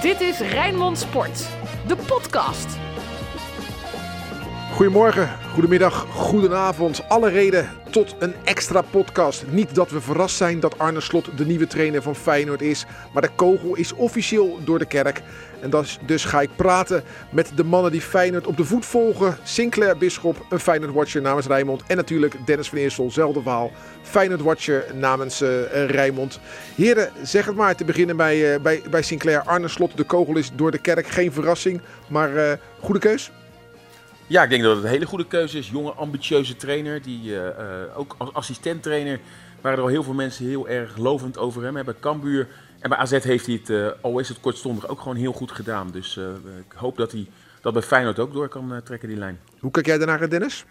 Dit is Rijnmond Sport, de podcast. Goedemorgen, goedemiddag, goedenavond. Alle reden tot een extra podcast. Niet dat we verrast zijn dat Arne Slot de nieuwe trainer van Feyenoord is, maar de kogel is officieel door de kerk. En dus, dus ga ik praten met de mannen die Feyenoord op de voet volgen. Sinclair Bisschop, een Feyenoord-watcher namens Rijmond. En natuurlijk Dennis van Eersel, zelfde verhaal. Feyenoord-watcher namens uh, Rijmond. Heren, zeg het maar te beginnen bij, uh, bij, bij Sinclair. Arne Slot, de kogel is door de kerk. Geen verrassing, maar uh, goede keus? Ja, ik denk dat het een hele goede keuze is. Jonge, ambitieuze trainer. Die uh, uh, ook als assistent-trainer waren er al heel veel mensen heel erg lovend over hem. Bij Cambuur en bij AZ heeft hij het, uh, al is het kortstondig, ook gewoon heel goed gedaan. Dus ik hoop dat hij dat bij Feyenoord ook door kan trekken, die lijn. Hoe kijk jij daarnaar, Dennis?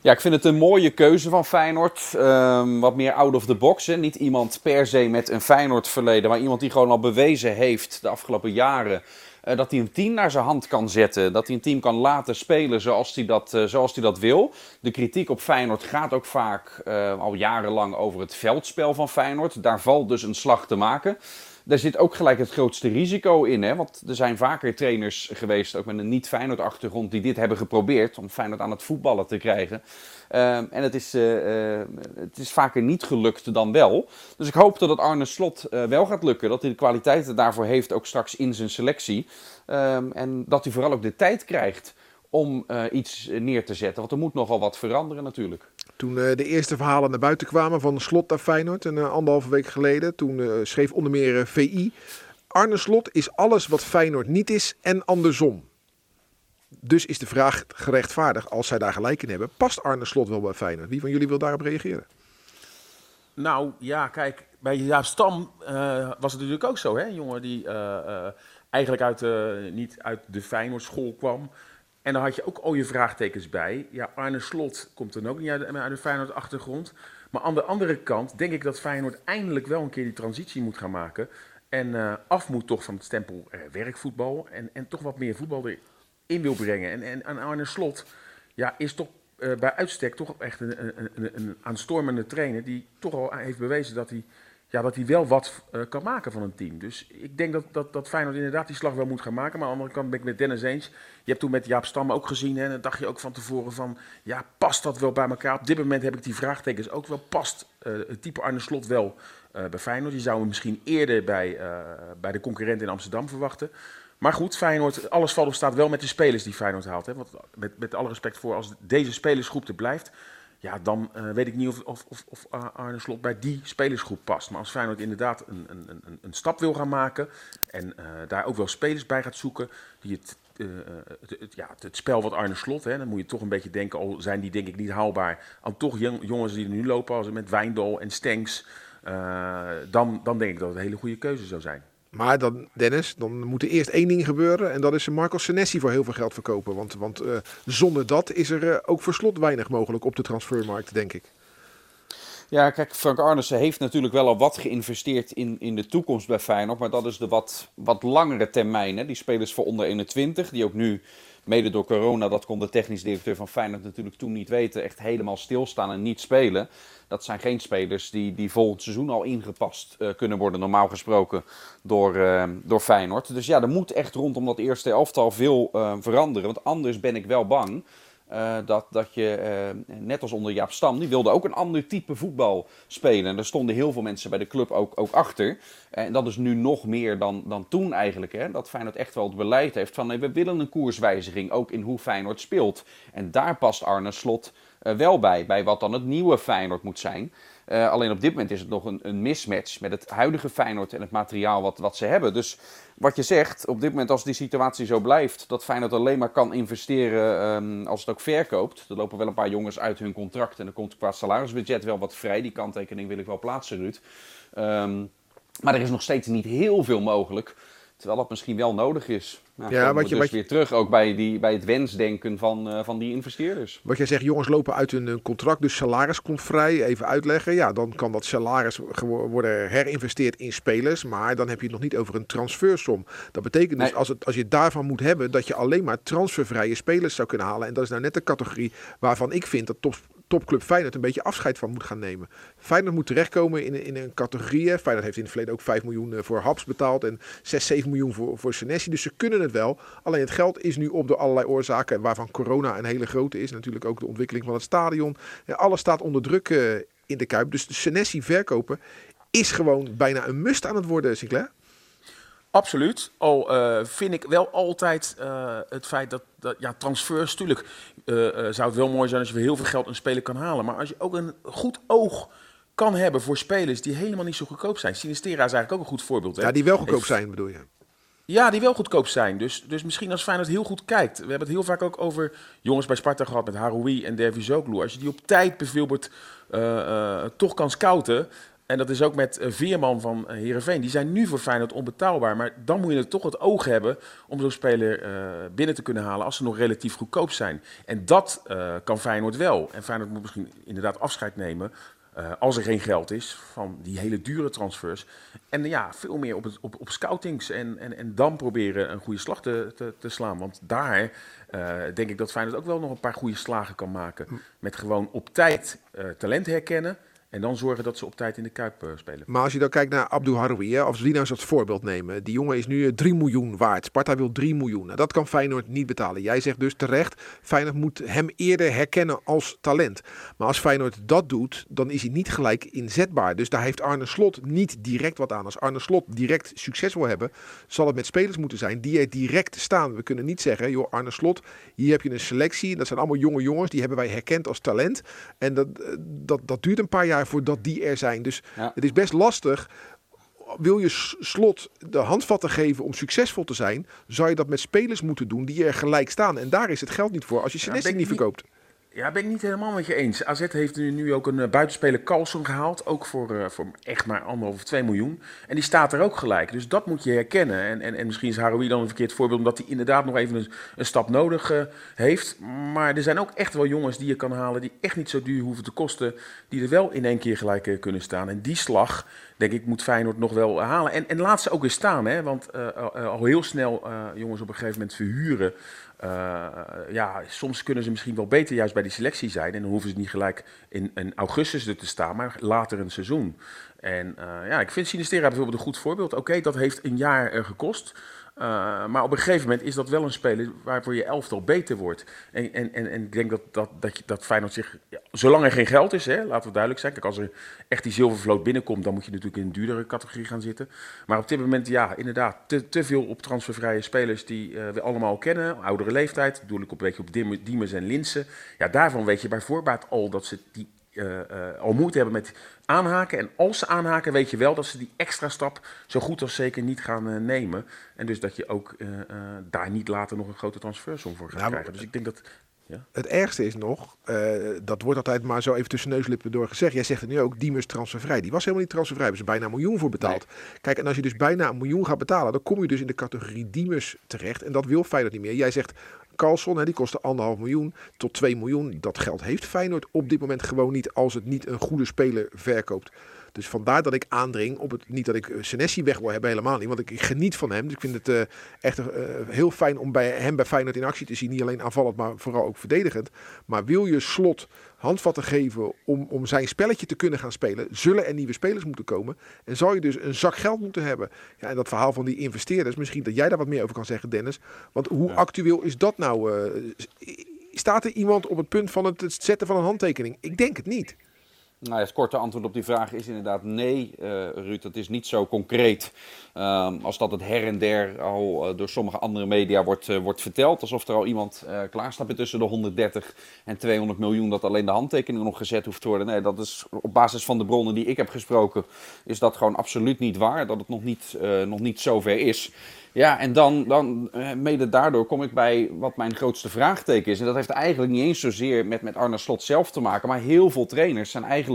Ja, ik vind het een mooie keuze van Feyenoord. Um, wat meer out of the box. Hè. Niet iemand per se met een Feyenoord verleden, maar iemand die gewoon al bewezen heeft de afgelopen jaren uh, dat hij een team naar zijn hand kan zetten. Dat hij een team kan laten spelen zoals hij dat, uh, zoals hij dat wil. De kritiek op Feyenoord gaat ook vaak uh, al jarenlang over het veldspel van Feyenoord. Daar valt dus een slag te maken. Daar zit ook gelijk het grootste risico in. Hè? Want er zijn vaker trainers geweest, ook met een niet-Feyenoord-achtergrond, die dit hebben geprobeerd om Feyenoord aan het voetballen te krijgen. Uh, en het is, uh, uh, het is vaker niet gelukt dan wel. Dus ik hoop dat het Arne Slot wel gaat lukken. Dat hij de kwaliteiten daarvoor heeft, ook straks in zijn selectie. Um, en dat hij vooral ook de tijd krijgt om iets neer te zetten. Want er moet nogal wat veranderen natuurlijk. Toen uh, de eerste verhalen naar buiten kwamen van Slot naar Feyenoord, een uh, anderhalve week geleden, toen uh, schreef onder meer VI... Arne Slot is alles wat Feyenoord niet is en andersom. Dus is de vraag gerechtvaardigd, als zij daar gelijk in hebben, past Arne Slot wel bij Feyenoord? Wie van jullie wil daarop reageren? Nou ja, kijk, bij Jaap Stam was het natuurlijk ook zo, hè? Een jongen die eigenlijk uit, niet uit de Feyenoord school kwam... En dan had je ook al je vraagtekens bij. Ja, Arne Slot komt dan ook niet uit, uit de Feyenoord-achtergrond. Maar aan de andere kant denk ik dat Feyenoord eindelijk wel een keer die transitie moet gaan maken. En uh, af moet toch van het stempel uh, werkvoetbal. En, en toch wat meer voetbal erin wil brengen. En, en, Arne Slot ja, is toch uh, bij uitstek toch echt een, een, een aanstormende trainer. Die toch al heeft bewezen dat hij ja, dat hij wel wat uh, kan maken van een team. Dus ik denk dat, dat, dat Feyenoord inderdaad die slag wel moet gaan maken. Maar aan de andere kant ben ik met Dennis eens. Je hebt toen met Jaap Stam ook gezien. Hè, en dan dacht je ook van tevoren van... Ja, past dat wel bij elkaar? Op dit moment heb ik die vraagtekens ook wel. Past uh, het type Arne Slot wel uh, bij Feyenoord? Die zouden we misschien eerder bij, bij de concurrent in Amsterdam verwachten. Maar goed, Feyenoord, alles valt of staat wel met de spelers die Feyenoord haalt. Hè. Want met, met alle respect voor, als deze spelersgroep er blijft... Ja, dan uh, weet ik niet of, of, of, of Arne Slot bij die spelersgroep past. Maar als Feyenoord inderdaad een, een, een, een stap wil gaan maken en uh, daar ook wel spelers bij gaat zoeken die het, het, ja, het spel wat Arne Slot, hè, dan moet je toch een beetje denken, al zijn die denk ik niet haalbaar, aan toch jongens die er nu lopen, als met Wijndal en Stenks, dan, dan denk ik dat het een hele goede keuze zou zijn. Maar dan, Dennis, dan moet er eerst één ding gebeuren. En dat is Marco Senesi voor heel veel geld verkopen. Want, want uh, zonder dat is er uh, ook voor slot weinig mogelijk op de transfermarkt, denk ik. Ja, kijk, Frank Arnissen heeft natuurlijk wel al wat geïnvesteerd in, in de toekomst bij Feyenoord. Maar dat is de wat, wat langere termijn. Hè? Die spelers voor onder 21, die ook nu, mede door corona, dat kon de technisch directeur van Feyenoord natuurlijk toen niet weten, echt helemaal stilstaan en niet spelen. Dat zijn geen spelers die, die volgend seizoen al ingepast uh, kunnen worden, normaal gesproken, door, uh, door Feyenoord. Dus ja, er moet echt rondom dat eerste elftal veel uh, veranderen. Want anders ben ik wel bang uh, dat, dat je, uh, net als onder Jaap Stam, die wilde ook een ander type voetbal spelen. En er stonden heel veel mensen bij de club ook, ook achter. En dat is nu nog meer dan, dan toen eigenlijk. Hè? Dat Feyenoord echt wel het beleid heeft van we willen een koerswijziging, ook in hoe Feyenoord speelt. En daar past Arne Slot wel bij, bij wat dan het nieuwe Feyenoord moet zijn. Uh, alleen op dit moment is het nog een, een, mismatch met het huidige Feyenoord en het materiaal wat, wat ze hebben. Dus wat je zegt, op dit moment als die situatie zo blijft, dat Feyenoord alleen maar kan investeren um, als het ook verkoopt. Er lopen wel een paar jongens uit hun contract en er komt qua salarisbudget wel wat vrij. Die kanttekening wil ik wel plaatsen, Ruud. Um, maar er is nog steeds niet heel veel mogelijk. Terwijl dat misschien wel nodig is. Nou, ja, wat je, dus wat je, weer terug ook bij, die, bij het wensdenken van, uh, van die investeerders. Wat jij zegt, jongens lopen uit hun contract, dus salaris komt vrij. Even uitleggen. Ja, dan kan dat salaris worden herinvesteerd in spelers. Maar dan heb je het nog niet over een transfersom. Dat betekent dus nee. als, het, als je daarvan moet hebben, dat je alleen maar transfervrije spelers zou kunnen halen. En dat is nou net de categorie waarvan ik vind dat top, topclub Feyenoord een beetje afscheid van moet gaan nemen. Feyenoord moet terechtkomen in, in een categorie. Feyenoord heeft in het verleden ook 5 miljoen voor Haps betaald en 6, 7 miljoen voor, voor Senesi. Dus ze kunnen het wel. Alleen het geld is nu op door allerlei oorzaken, waarvan corona een hele grote is. Natuurlijk ook de ontwikkeling van het stadion. alles staat onder druk in de Kuip. Dus de Senesi verkopen is gewoon bijna een must aan het worden, Sinclair. Absoluut. Al uh, vind ik wel altijd uh, het feit dat, dat ja, transfers, natuurlijk uh, zou het wel mooi zijn als je heel veel geld een speler kan halen. Maar als je ook een goed oog kan hebben voor spelers die helemaal niet zo goedkoop zijn. Sinistera is eigenlijk ook een goed voorbeeld. Hè? Ja, die wel goedkoop zijn bedoel je? Ja, die wel goedkoop zijn. Dus, dus misschien als Feyenoord heel goed kijkt. We hebben het heel vaak ook over jongens bij Sparta gehad met Haroui en Dervizoglu. Als je die op tijd bijvoorbeeld toch kan scouten en dat is ook met eh, Veerman van Herenveen. Die zijn nu voor Feyenoord onbetaalbaar. Maar dan moet je toch het oog hebben om zo'n speler uh, binnen te kunnen halen als ze nog relatief goedkoop zijn. En dat kan Feyenoord wel. En Feyenoord moet misschien inderdaad afscheid nemen. Uh, als er geen geld is van die hele dure transfers. En ja, veel meer op, het, op, op scoutings. En, en, en dan proberen een goede slag te, te, te slaan. Want daar denk ik dat Feyenoord ook wel nog een paar goede slagen kan maken. Met gewoon op tijd talent herkennen. En dan zorgen dat ze op tijd in de Kuip uh, spelen. Maar als je dan kijkt naar Abdou Haroui, als we die nou als voorbeeld nemen. Die jongen is nu 3 miljoen waard. Sparta wil 3 miljoen. Nou, dat kan Feyenoord niet betalen. Jij zegt dus terecht, Feyenoord moet hem eerder herkennen als talent. Maar als Feyenoord dat doet, dan is hij niet gelijk inzetbaar. Dus daar heeft Arne Slot niet direct wat aan. Als Arne Slot direct succes wil hebben, zal het met spelers moeten zijn die er direct staan. We kunnen niet zeggen, joh Arne Slot, hier heb je een selectie. Dat zijn allemaal jonge jongens, die hebben wij herkend als talent. En dat, eh, dat, dat duurt een paar jaar voordat die er zijn. Dus het is best lastig. Wil je slot de handvatten geven om succesvol te zijn, zou je dat met spelers moeten doen die er gelijk staan. En daar is het geld niet voor als je Senesi ja, niet verkoopt. Ja, ben ik niet helemaal met je eens. AZ heeft nu, ook een uh, buitenspeler Carlson gehaald. Ook voor, uh, voor echt maar anderhalf of twee miljoen. En die staat er ook gelijk. Dus dat moet je herkennen. En, en, en misschien is Haroui dan een verkeerd voorbeeld. Omdat hij inderdaad nog even een, een stap nodig uh, heeft. Maar er zijn ook echt wel jongens die je kan halen. Die echt niet zo duur hoeven te kosten. Die er wel in één keer gelijk kunnen staan. En die slag, denk ik, moet Feyenoord nog wel halen. En, en laat ze ook weer staan. Hè? Want al heel snel jongens op een gegeven moment verhuren. Uh, ja, soms kunnen ze misschien wel beter juist bij die selectie zijn. En dan hoeven ze niet gelijk in, in augustus er te staan, maar later het seizoen. En uh, ja, ik vind Sinistera bijvoorbeeld een goed voorbeeld. Oké, dat heeft een jaar gekost. Uh, maar op een gegeven moment is dat wel een speler waarvoor je elftal beter wordt. En, en, en, en ik denk dat, dat, dat, dat Feyenoord zich, zolang er geen geld is, hè, laten we duidelijk zijn. Kijk, als er echt die zilvervloot binnenkomt, dan moet je natuurlijk in een duurdere categorie gaan zitten. Maar op dit moment, ja, inderdaad, te, te veel op transfervrije spelers die uh, we allemaal kennen. Oudere leeftijd, bedoel ik op een beetje op Diemers en Linsen. Ja, daarvan weet je bij voorbaat al dat ze die uh, uh, al moeite hebben met aanhaken. En als ze aanhaken, weet je wel dat ze die extra stap zo goed als zeker niet gaan uh, nemen. En dus dat je ook daar niet later nog een grote transfersom voor gaat nou, krijgen. Dus ik denk dat. Ja. Het ergste is nog, dat wordt altijd maar zo even tussen neuslippen door gezegd. Jij zegt het nu ook, Diemers transfervrij. Die was helemaal niet transfervrij, hebben ze bijna een miljoen voor betaald. Nee. Kijk, en als je dus bijna een miljoen gaat betalen, dan kom je dus in de categorie Diemers terecht. En dat wil Feyenoord niet meer. Jij zegt, Carlson, hè, die kostte anderhalf miljoen tot 2 miljoen. Dat geld heeft Feyenoord op dit moment gewoon niet als het niet een goede speler verkoopt. Dus vandaar dat ik aandring op het. Niet dat ik Senesi weg wil hebben, helemaal niet. Want ik, ik geniet van hem. Dus ik vind het uh, echt uh, heel fijn om bij hem bij Feyenoord in actie te zien. Niet alleen aanvallend, maar vooral ook verdedigend. Maar wil je slot handvatten geven om, om zijn spelletje te kunnen gaan spelen, zullen er nieuwe spelers moeten komen. En zal je dus een zak geld moeten hebben. Ja, en dat verhaal van die investeerders, misschien dat jij daar wat meer over kan zeggen, Dennis. Want hoe ja. actueel is dat nou? Uh, staat er iemand op het punt van het zetten van een handtekening? Ik denk het niet. Nou het korte antwoord op die vraag is inderdaad nee, uh, Ruud. Dat is niet zo concreet um, als dat het her en der al uh, door sommige andere media wordt, uh, wordt verteld. Alsof er al iemand klaar staat tussen de 130 en 200 miljoen dat alleen de handtekening nog gezet hoeft te worden. Nee, dat is op basis van de bronnen die ik heb gesproken, is dat gewoon absoluut niet waar. Dat het nog niet, nog niet zover is. Ja, en dan, dan mede daardoor kom ik bij wat mijn grootste vraagteken is. En dat heeft eigenlijk niet eens zozeer met, met Arne Slot zelf te maken. Maar heel veel trainers zijn eigenlijk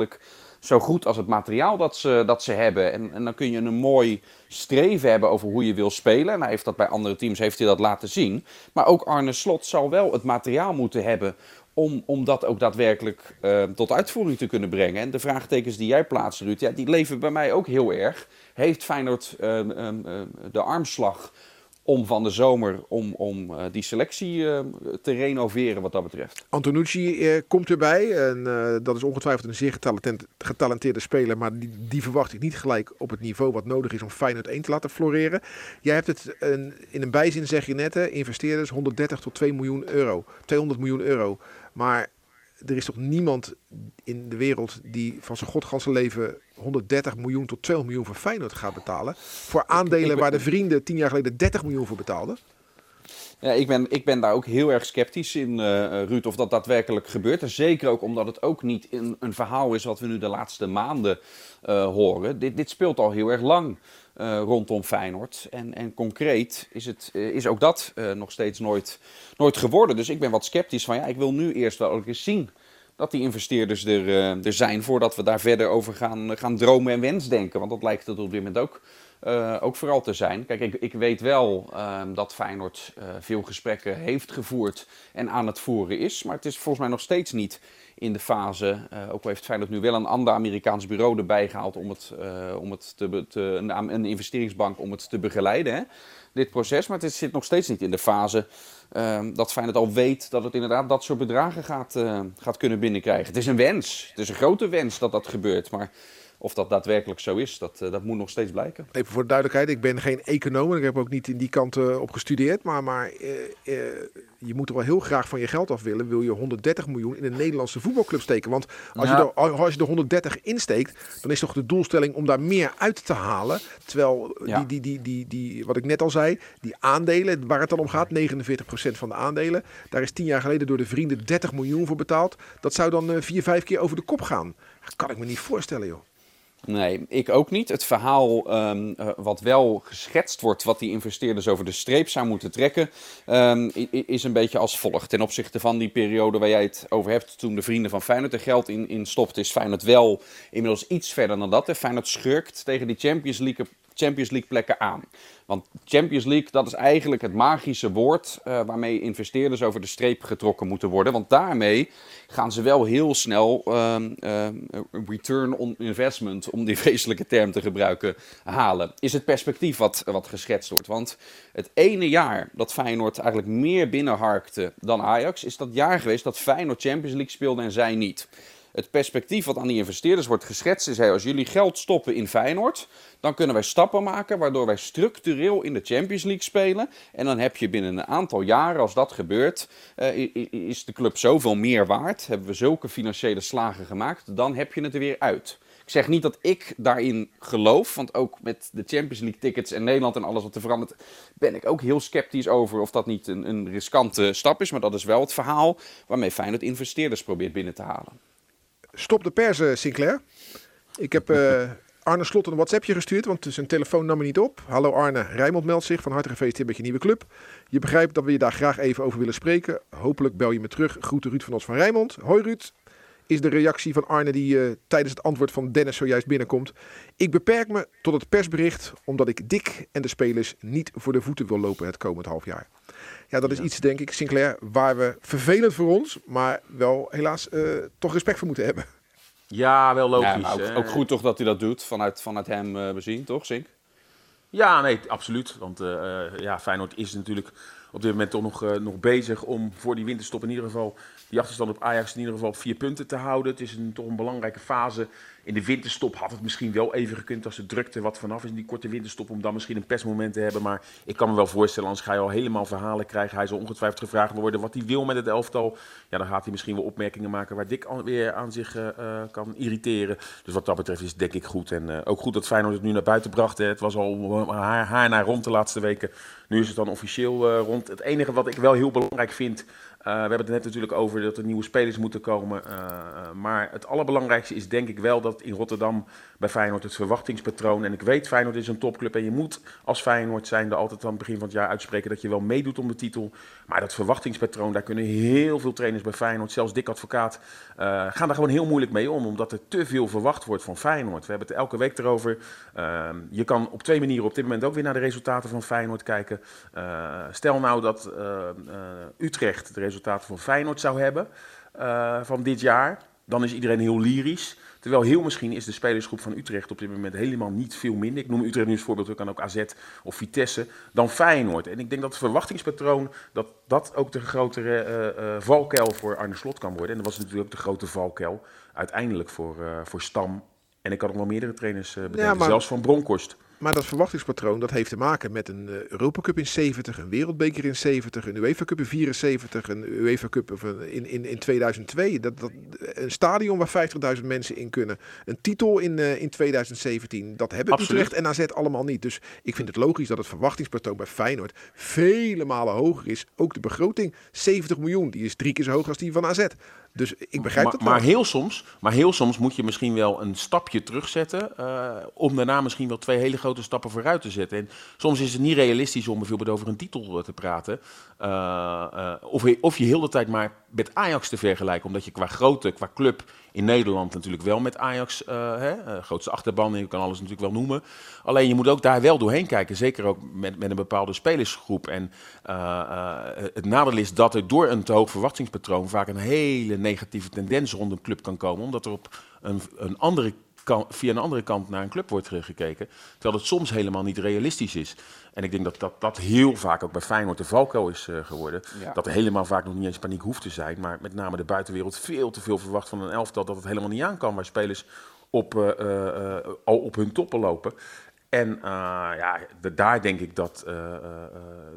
zo goed als het materiaal dat ze, dat ze hebben. En, en dan kun je een mooi streven hebben over hoe je wil spelen. En hij heeft dat bij andere teams heeft hij dat laten zien. Maar ook Arne Slot zal wel het materiaal moeten hebben om, om dat ook daadwerkelijk uh, tot uitvoering te kunnen brengen. En de vraagtekens die jij plaatst, Ruud, ja, die leven bij mij ook heel erg. Heeft Feyenoord uh, uh, de armslag om van de zomer om, om uh, die selectie uh, te renoveren wat dat betreft. Antonucci uh, komt erbij en dat is ongetwijfeld een zeer getalenteerde speler, maar die, die, verwacht ik niet gelijk op het niveau wat nodig is om Feyenoord 1 te laten floreren. Jij hebt het een, in een bijzin zeg je net, hè, investeerders 130 tot 2 miljoen euro, 200 miljoen euro. Maar er is toch niemand in de wereld die van zijn godganse leven 130 miljoen tot 200 miljoen voor Feyenoord gaat betalen. Voor aandelen waar de vrienden tien jaar geleden 30 miljoen voor betaalden. Ja, ik ben, ik ben daar ook heel erg sceptisch in, uh, Ruud, of dat daadwerkelijk gebeurt. Zeker ook omdat het ook niet in een verhaal is wat we nu de laatste maanden uh, horen. Dit, dit speelt al heel erg lang. Rondom Feyenoord. En, en concreet is, het, is ook dat nog steeds nooit, nooit geworden. Dus ik ben wat sceptisch van ja, ik wil nu eerst wel eens zien dat die investeerders er, er zijn voordat we daar verder over gaan, gaan dromen en wensdenken. Want dat lijkt het op dit moment ook, ook vooral te zijn. Kijk, ik, ik weet wel ehm, dat Feyenoord veel gesprekken heeft gevoerd en aan het voeren is. Maar het is volgens mij nog steeds niet in de fase. Ook al heeft Feyenoord nu wel een ander Amerikaans bureau erbij gehaald om het, om het te, te, een, een, investeringsbank om het te begeleiden, hè, dit proces. Maar het zit nog steeds niet in de fase uh, dat Feyenoord al weet dat het inderdaad dat soort bedragen gaat, gaat kunnen binnenkrijgen. Het is een wens, het is een grote wens dat dat gebeurt, maar of dat daadwerkelijk zo is, dat, dat moet nog steeds blijken. Even voor de duidelijkheid, ik ben geen econoom en ik heb ook niet in die kant op gestudeerd. Maar, maar je moet er wel heel graag van je geld af willen. Wil je 130 miljoen in een Nederlandse voetbalclub steken? Want als, je, er, als je er 130 insteekt, dan is toch de doelstelling om daar meer uit te halen. Terwijl die, die, die, die, die, wat ik net al zei, die aandelen, waar het dan om gaat, 49% van de aandelen. Daar is tien jaar geleden door de vrienden 30 miljoen voor betaald. Dat zou dan uh, vier, vijf keer over de kop gaan. Dat kan ik me niet voorstellen, joh. Nee, ik ook niet. Het verhaal um, uh, wat wel geschetst wordt, wat die investeerders over de streep zou moeten trekken, um, is een beetje als volgt. Ten opzichte van die periode waar jij het over hebt, toen de vrienden van Feyenoord er geld in, in stopten, is Feyenoord wel inmiddels iets verder dan dat. Hè. Feyenoord schurkt tegen die Champions League Champions League plekken aan. Want Champions League, dat is eigenlijk het magische woord uh, waarmee investeerders over de streep getrokken moeten worden. Want daarmee gaan ze wel heel snel uh, uh, return on investment, om die vreselijke term te gebruiken, halen. Is het perspectief wat, wat geschetst wordt. Want het ene jaar dat Feyenoord eigenlijk meer binnenharkte dan Ajax, is dat jaar geweest dat Feyenoord Champions League speelde en zij niet het perspectief wat aan die investeerders wordt geschetst is: hey, als jullie geld stoppen in Feyenoord, dan kunnen wij stappen maken waardoor wij structureel in de Champions League spelen. En dan heb je binnen een aantal jaren, als dat gebeurt, uh, is de club zoveel meer waard. Hebben we zulke financiële slagen gemaakt, dan heb je het er weer uit. Ik zeg niet dat ik daarin geloof, want ook met de Champions League tickets en Nederland en alles wat er verandert, ben ik ook heel sceptisch over of dat niet een, een riskante stap is. Maar dat is wel het verhaal waarmee Feyenoord investeerders probeert binnen te halen. Stop de pers, Sinclair. Ik heb uh, Arne Slot een WhatsAppje gestuurd, want zijn telefoon nam me niet op. Hallo Arne, Rijmond meldt zich. Van harte gefeliciteerd met je nieuwe club. Je begrijpt dat we je daar graag even over willen spreken. Hopelijk bel je me terug. Groeten Ruud van ons van Rijmond. Hoi Ruud. Is de reactie van Arne die uh, tijdens het antwoord van Dennis zojuist binnenkomt. Ik beperk me tot het persbericht omdat ik Dick en de spelers niet voor de voeten wil lopen het komend half jaar. Ja, dat is iets, denk ik, Sinclair, waar we vervelend voor ons, maar wel helaas uh, toch respect voor moeten hebben. Ja, wel logisch. Ja, ook, ook, goed toch dat hij dat doet, vanuit, vanuit hem uh, bezien, toch, Sink? Ja, nee, absoluut. Want uh, ja, Feyenoord is natuurlijk op dit moment toch nog, uh, nog bezig om voor die winterstop in ieder geval die achterstand op Ajax in ieder geval op vier punten te houden. Het is een, toch een belangrijke fase in de winterstop had het misschien wel even gekund als de drukte wat vanaf is in die korte winterstop. Om dan misschien een persmoment te hebben. Maar ik kan me wel voorstellen, anders ga je al helemaal verhalen krijgen. Hij zal ongetwijfeld gevraagd worden wat hij wil met het elftal. Ja, dan gaat hij misschien wel opmerkingen maken waar Dick weer aan zich uh, kan irriteren. Dus wat dat betreft is het denk ik goed. En uh, ook goed dat Feyenoord het nu naar buiten bracht. Hè. Het was al haar, haar naar rond de laatste weken. Nu is het dan officieel rond. Het enige wat ik wel heel belangrijk vind. Uh, we hebben het net natuurlijk over dat er nieuwe spelers moeten komen. Uh, maar het allerbelangrijkste is denk ik wel dat in Rotterdam bij Feyenoord het verwachtingspatroon. En ik weet, Feyenoord is een topclub en je moet als Feyenoord zijn er altijd aan het begin van het jaar uitspreken dat je wel meedoet om de titel. Maar dat verwachtingspatroon, daar kunnen heel veel trainers bij Feyenoord, zelfs Dick Advocaat, gaan daar gewoon heel moeilijk mee om. Omdat er te veel verwacht wordt van Feyenoord. We hebben het elke week erover. Uh, je kan op twee manieren op dit moment ook weer naar de resultaten van Feyenoord kijken. Stel nou dat Utrecht de resultaten van Feyenoord zou hebben van dit jaar. Dan is iedereen heel lyrisch. Terwijl heel misschien is de spelersgroep van Utrecht op dit moment helemaal niet veel minder. Ik noem Utrecht nu als voorbeeld, ook kan ook AZ of Vitesse, dan Feyenoord. En ik denk dat het verwachtingspatroon, dat dat ook de grotere uh, uh, valkuil voor Arne Slot kan worden. En dat was natuurlijk ook de grote valkuil uiteindelijk voor, uh, voor Stam. En ik had nog wel meerdere trainers bedenken, ja, maar... zelfs van Bronkhorst. Maar dat verwachtingspatroon dat heeft te maken met een uh, Europa Cup in 70, een Wereldbeker in 70, een UEFA Cup in 74, een UEFA Cup in, in, in 2002. Dat, dat, een stadion waar 50.000 mensen in kunnen. Een titel in, uh, in 2017. Dat hebben Absoluut. Utrecht en AZ allemaal niet. Dus ik vind het logisch dat het verwachtingspatroon bij Feyenoord vele malen hoger is. Ook de begroting, 70 miljoen, die is drie keer zo hoog als die van AZ. Dus ik begrijp maar, het wel. Maar heel, soms, maar heel soms moet je misschien wel een stapje terugzetten. Uh, om daarna misschien wel twee hele grote stappen vooruit te zetten. En soms is het niet realistisch om bijvoorbeeld over een titel te praten. Uh, uh, of, of je heel de tijd maar met Ajax te vergelijken. Omdat je qua grootte, qua club in Nederland natuurlijk wel met Ajax, uh, hè, grootste achterban, je kan alles natuurlijk wel noemen. Alleen je moet ook daar wel doorheen kijken. Zeker ook met, met een bepaalde spelersgroep. En het nadeel is dat er door een te hoog verwachtingspatroon vaak een hele negatieve tendens rond een club kan komen. Omdat er op een, een andere via een andere kant naar een club wordt gekeken. Terwijl het soms helemaal niet realistisch is. En ik denk dat dat, dat heel vaak ook bij Feyenoord de valko is uh, geworden. Dat er helemaal vaak nog niet eens paniek hoeft te zijn. Maar met name de buitenwereld veel te veel verwacht van een elftal dat het helemaal niet aan kan. Waar spelers op, uh, uh, al op hun toppen lopen. En uh, ja, de, daar denk ik dat, uh, uh,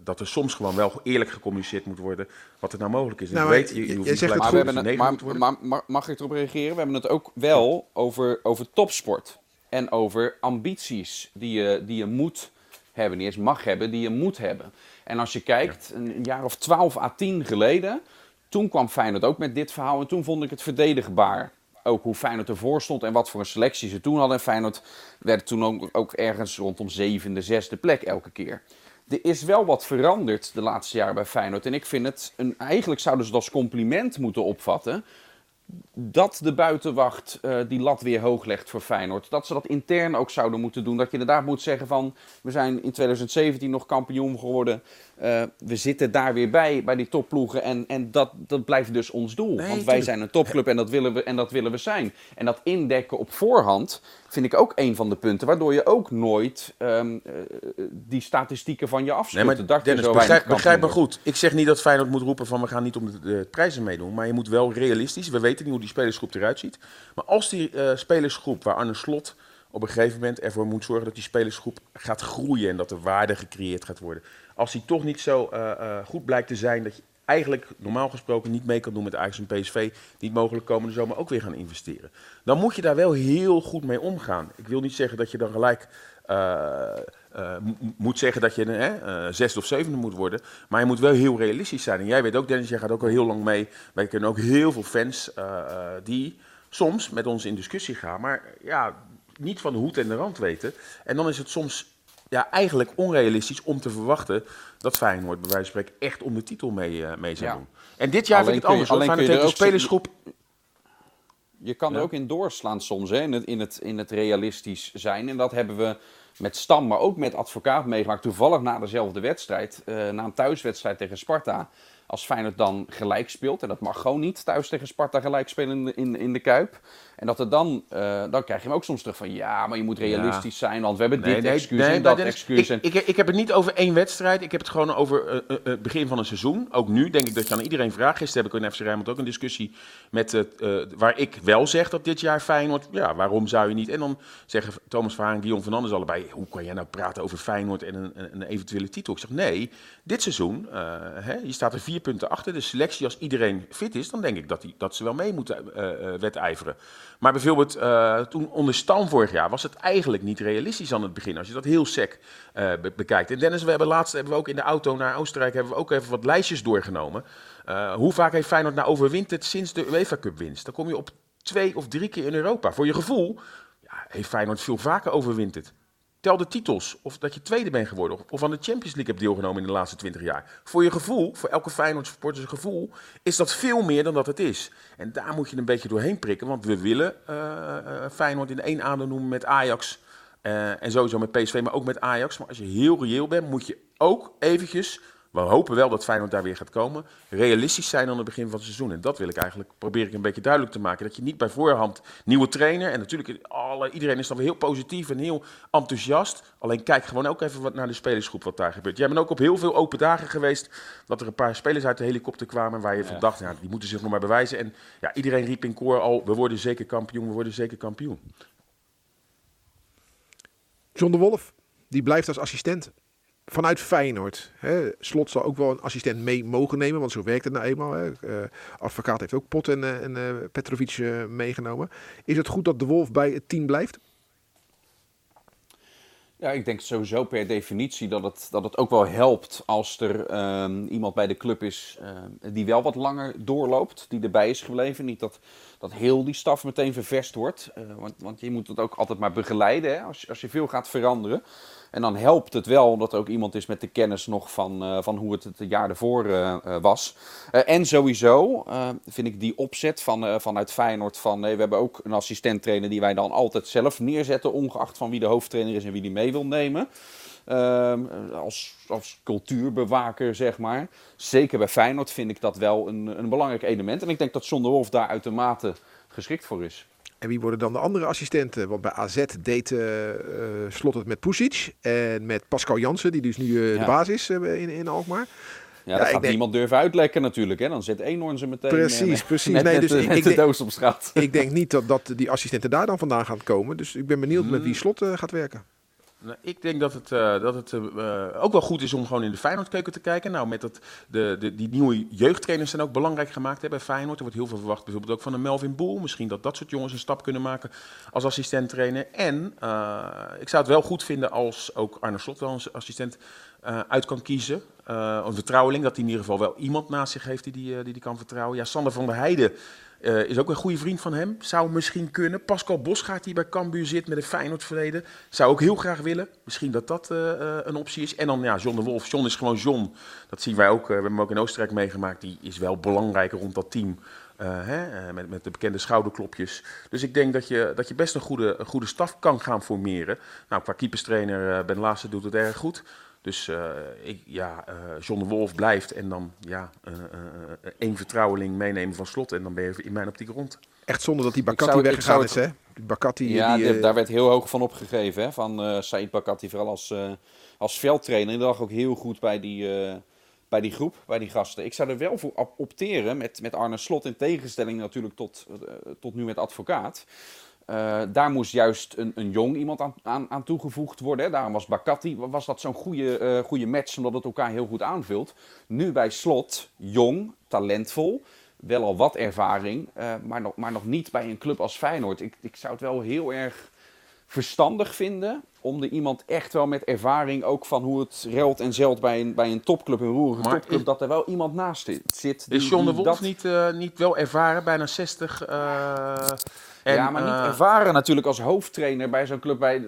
dat er soms gewoon wel eerlijk gecommuniceerd moet worden wat er nou mogelijk is. Nou, ik weet, je, je, je zegt het maar, we het, maar, maar, maar, mag ik erop reageren? We hebben het ook wel over, over topsport. En over ambities die je, die je moet hebben. Niet eens mag hebben, die je moet hebben. En als je kijkt, een jaar of 12 à 10 geleden, toen kwam Feyenoord ook met dit verhaal. En toen vond ik het verdedigbaar ook hoe Feyenoord ervoor stond en wat voor een selectie ze toen hadden. En Feyenoord werd toen ook, ergens rondom zevende, zesde plek elke keer. Er is wel wat veranderd de laatste jaren bij Feyenoord. En ik vind het, een, eigenlijk zouden ze het als compliment moeten opvatten dat de buitenwacht uh, die lat weer hoog legt voor Feyenoord. Dat ze dat intern ook zouden moeten doen. Dat je inderdaad moet zeggen van... we zijn in 2017 nog kampioen geworden. Uh, we zitten daar weer bij, bij die topploegen. En, en dat, dat blijft dus ons doel. Nee, Want wij zijn een topclub en dat, willen we, en dat willen we zijn. En dat indekken op voorhand vind ik ook een van de punten. Waardoor je ook nooit um, uh, die statistieken van je afschudt. Nee, maar Dennis, zo begrijp, begrijp me goed. Ik zeg niet dat Feyenoord moet roepen van we gaan niet om de, de prijzen meedoen. Maar je moet wel realistisch... We weten niet hoe die spelersgroep eruit ziet. Maar als die uh, spelersgroep waar Arne Slot op een gegeven moment ervoor moet zorgen dat die spelersgroep gaat groeien en dat er waarde gecreëerd gaat worden. Als die toch niet zo uh, uh, goed blijkt te zijn dat je eigenlijk normaal gesproken niet mee kan doen met Ajax en PSV, niet mogelijk komende zomer ook weer gaan investeren. Dan moet je daar wel heel goed mee omgaan. Ik wil niet zeggen dat je dan gelijk uh, uh, moet zeggen dat je uh, zesde of zevende moet worden. Maar je moet wel heel realistisch zijn. En jij weet ook, Dennis, jij gaat ook al heel lang mee. Wij kennen ook heel veel fans die soms met ons in discussie gaan. Maar ja, niet van de hoed en de rand weten. En dan is het soms ja, eigenlijk onrealistisch om te verwachten dat Feyenoord bij wijze van spreken echt om de titel mee, mee zou doen. En dit jaar alleen vind ik het anders. Alleen kun je de spelersgroep... Je kan ja. er ook in doorslaan soms, hè, in, het, in, het, in het realistisch zijn. En dat hebben we met Stam, maar ook met Advocaat meegemaakt. Toevallig na dezelfde wedstrijd, uh, na een thuiswedstrijd tegen Sparta. Als Feyenoord dan gelijk speelt, en dat mag gewoon niet thuis tegen Sparta gelijk spelen in de, in, in de Kuip. En dat er dan, uh, dan krijg je hem ook soms terug van ja, maar je moet realistisch ja. zijn, want we hebben nee, dit nee, excuus nee, en dat Dennis, excuus. Ik, ik, ik, heb het niet over één wedstrijd, ik heb het gewoon over het uh, uh, begin van een seizoen. Ook nu denk ik dat je aan iedereen vraagt. Gisteren heb ik in FC Rijnmond ook een discussie met, waar ik wel zeg dat dit jaar Feyenoord, ja, waarom zou je niet? En dan zeggen Thomas Verhaan en Guillaume van Anders allebei, hoe kan jij nou praten over Feyenoord en een, een eventuele titel? Ik zeg nee, dit seizoen, hè, je staat er vier punten achter. De selectie, als iedereen fit is, dan denk ik dat, die, dat ze wel mee moeten wedijveren. Maar bijvoorbeeld uh, toen onder Stam vorig jaar was het eigenlijk niet realistisch aan het begin. Als je dat heel sec uh, be bekijkt. En Dennis, we hebben laatst hebben we ook in de auto naar Oostenrijk hebben we ook even wat lijstjes doorgenomen. Uh, hoe vaak heeft Feyenoord nou overwinterd sinds de UEFA Cup winst? Dan kom je op twee of drie keer in Europa. Voor je gevoel ja, heeft Feyenoord veel vaker overwinterd. Tel de titels, of dat je tweede bent geworden, of aan de Champions League hebt deelgenomen in de laatste twintig jaar. Voor je gevoel, voor elke Feyenoord supporters gevoel, is dat veel meer dan dat het is. En daar moet je een beetje doorheen prikken, want we willen uh, Feyenoord in één adem noemen met Ajax. En sowieso met PSV, maar ook met Ajax. Maar als je heel reëel bent, moet je ook eventjes We hopen wel dat Feyenoord daar weer gaat komen. Realistisch zijn aan het begin van het seizoen. En dat wil ik eigenlijk, probeer ik een beetje duidelijk te maken. Dat je niet bij voorhand nieuwe trainer. En natuurlijk, alle, iedereen is dan weer heel positief en heel enthousiast. Alleen kijk gewoon ook even wat naar de spelersgroep wat daar gebeurt. Jij bent ook op heel veel open dagen geweest. Dat er een paar spelers uit de helikopter kwamen. Waar je van dacht, ja, die moeten zich nog maar bewijzen. En ja, iedereen riep in koor al, we worden zeker kampioen, we worden zeker kampioen. John de Wolf, die blijft als assistent vanuit Feyenoord. Hè, Slot zal ook wel een assistent mee mogen nemen, want zo werkt het nou eenmaal. Hè. Uh, advocaat heeft ook Pot en, uh, en uh, Petrovic meegenomen. Is het goed dat de Wolf bij het team blijft? Ja, ik denk sowieso per definitie dat het, dat het ook wel helpt als er um, iemand bij de club is uh, die wel wat langer doorloopt, die erbij is gebleven. Niet dat, dat heel die staf meteen ververst wordt, want, want je moet het ook altijd maar begeleiden hè, als, als je veel gaat veranderen. En dan helpt het wel dat er ook iemand is met de kennis nog van, uh, van hoe het het jaar ervoor uh, was. Uh, en sowieso vind ik die opzet van, vanuit Feyenoord van nee, we hebben ook een assistent trainer die wij dan altijd zelf neerzetten, ongeacht van wie de hoofdtrainer is en wie die mee wil nemen. Ehm, als, als cultuurbewaker, zeg maar. Zeker bij Feyenoord vind ik dat wel een, een belangrijk element. En ik denk dat John de Wolf daar uitermate geschikt voor is. En wie worden dan de andere assistenten? Want bij AZ deed uh, Slot het met Pusic en met Pascal Jansen, die dus nu uh, ja. de basis is in, in Alkmaar. Ja, dat ja, gaat denk... niemand durven uitlekken natuurlijk. Hè? Dan zit Eenhoorn ze meteen precies, precies. met, nee, dus met, ik, met ik de denk, doos op straat. Ik denk niet dat, dat die assistenten daar dan vandaan gaan komen. Dus ik ben benieuwd hmm. met wie Slot gaat werken. Nou, ik denk dat het, uh, dat het uh, ook wel goed is om gewoon in de Feyenoordkeuken te kijken. Nou, met dat, de, de, die nieuwe jeugdtrainers zijn ook belangrijk gemaakt hè, bij Feyenoord. Er wordt heel veel verwacht, bijvoorbeeld ook van een Melvin Boel. Misschien dat dat soort jongens een stap kunnen maken als assistent-trainer. En uh, ik zou het wel goed vinden als ook Arne Slot wel een assistent uit kan kiezen. een vertrouweling, dat hij in ieder geval wel iemand naast zich heeft die die, die, die kan vertrouwen. Ja, Sander van der Heijden uh, is ook een goede vriend van hem. Zou misschien kunnen. Pascal Bosgaard, die bij Cambuur zit met een Feyenoord verleden. Zou ook heel graag willen. Misschien dat dat uh, uh, een optie is. En dan ja, John de Wolf. John is gewoon John. Dat zien wij ook. we hebben hem ook in Oostenrijk meegemaakt. Die is wel belangrijker rond dat team. Hè, met, met de bekende schouderklopjes. Dus ik denk dat je, dat je best een goede, een goede staf kan gaan formeren. Nou, qua keeperstrainer Ben Laassen doet het erg goed. Dus uh, ik, ja, uh, John de Wolf blijft en dan ja, uh, één vertrouweling meenemen van slot. En dan ben je in mijn optiek rond. Echt zonder dat die Bakati weggegaan is, hè? Bakati, ja, die, daar werd heel hoog van opgegeven, hè? Van uh, Said Bakati, vooral als, als veldtrainer. Die lag ook heel goed bij die, bij die groep, bij die gasten. Ik zou er wel voor opteren met, met Arne Slot, in tegenstelling natuurlijk tot, tot nu met advocaat. Uh, daar moest juist een, een jong iemand aan, aan, aan toegevoegd worden. Hè. Daarom was Bakati was dat zo'n goede, uh, goede match, omdat het elkaar heel goed aanvult. Nu bij Slot, jong, talentvol, wel al wat ervaring, uh, maar, nog, maar nog niet bij een club als Feyenoord. Ik, ik zou het wel heel erg verstandig vinden om er iemand echt wel met ervaring, ook van hoe het relt en zelt bij een, bij een topclub, een roerige maar topclub, is, dat er wel iemand naast zit. Die, is John de Wolf dat... niet, niet wel ervaren, bijna 60? En, ja, maar niet uh, ervaren natuurlijk als hoofdtrainer bij zo'n club bij,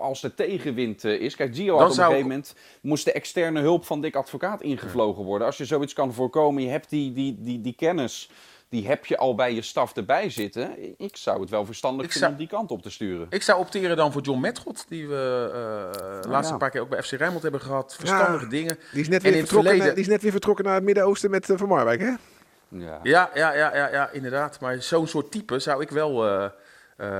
als er tegenwind uh, is. Kijk, Gio had op een gegeven moment moest de externe hulp van Dick Advocaat ingevlogen worden. Als je zoiets kan voorkomen, je hebt die, die, die, die kennis, die heb je al bij je staf erbij zitten. Ik zou het wel verstandig ik vinden zou, om die kant op te sturen. Ik zou opteren dan voor John Metgod, die we uh, de laatste ja. paar keer ook bij FC Rijnmond hebben gehad. Verstandige ja, dingen. Die is, net weer vertrokken, verleden... die is net weer vertrokken naar het Midden-Oosten met Van Marwijk, hè? Ja. Ja, ja, ja, ja, inderdaad. Maar zo'n soort type zou ik wel uh, uh,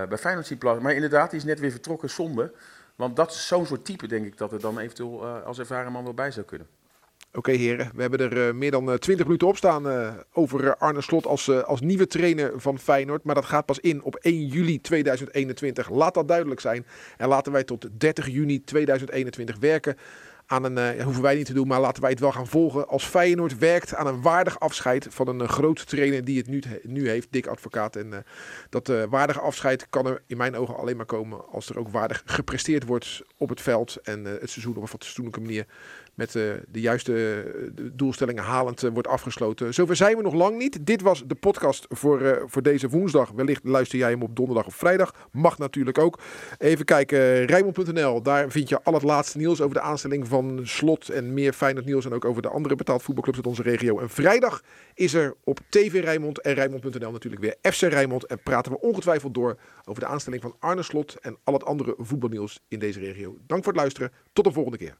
bij Feyenoord zien plaatsen. Maar inderdaad, die is net weer vertrokken, zonde. Want dat is zo'n soort type, denk ik, dat er dan eventueel uh, als ervaren man wel bij zou kunnen. Oké heren, we hebben er uh, meer dan uh, 20 minuten op staan uh, over Arne Slot als, als nieuwe trainer van Feyenoord. Maar dat gaat pas in op 1 juli 2021. Laat dat duidelijk zijn. En laten wij tot 30 juni 2021 werken aan een, hoeven wij niet te doen, maar laten wij het wel gaan volgen. Als Feyenoord werkt aan een waardig afscheid van een grote trainer die het nu, nu heeft, Dick Advocaat. En dat waardige afscheid kan er in mijn ogen alleen maar komen als er ook waardig gepresteerd wordt op het veld. En het seizoen op een fatsoenlijke manier met uh, de juiste uh, doelstellingen halend uh, wordt afgesloten. Zover zijn we nog lang niet. Dit was de podcast voor, voor deze woensdag. Wellicht luister jij hem op donderdag of vrijdag. Mag natuurlijk ook. Even kijken, Rijmond.nl. Daar vind je al het laatste nieuws over de aanstelling van Slot en meer Feyenoord nieuws. En ook over de andere betaald voetbalclubs uit onze regio. En vrijdag is er op TV Rijnmond en Rijnmond.nl natuurlijk weer FC Rijnmond. En praten we ongetwijfeld door over de aanstelling van Arne Slot en al het andere voetbalnieuws in deze regio. Dank voor het luisteren. Tot de volgende keer.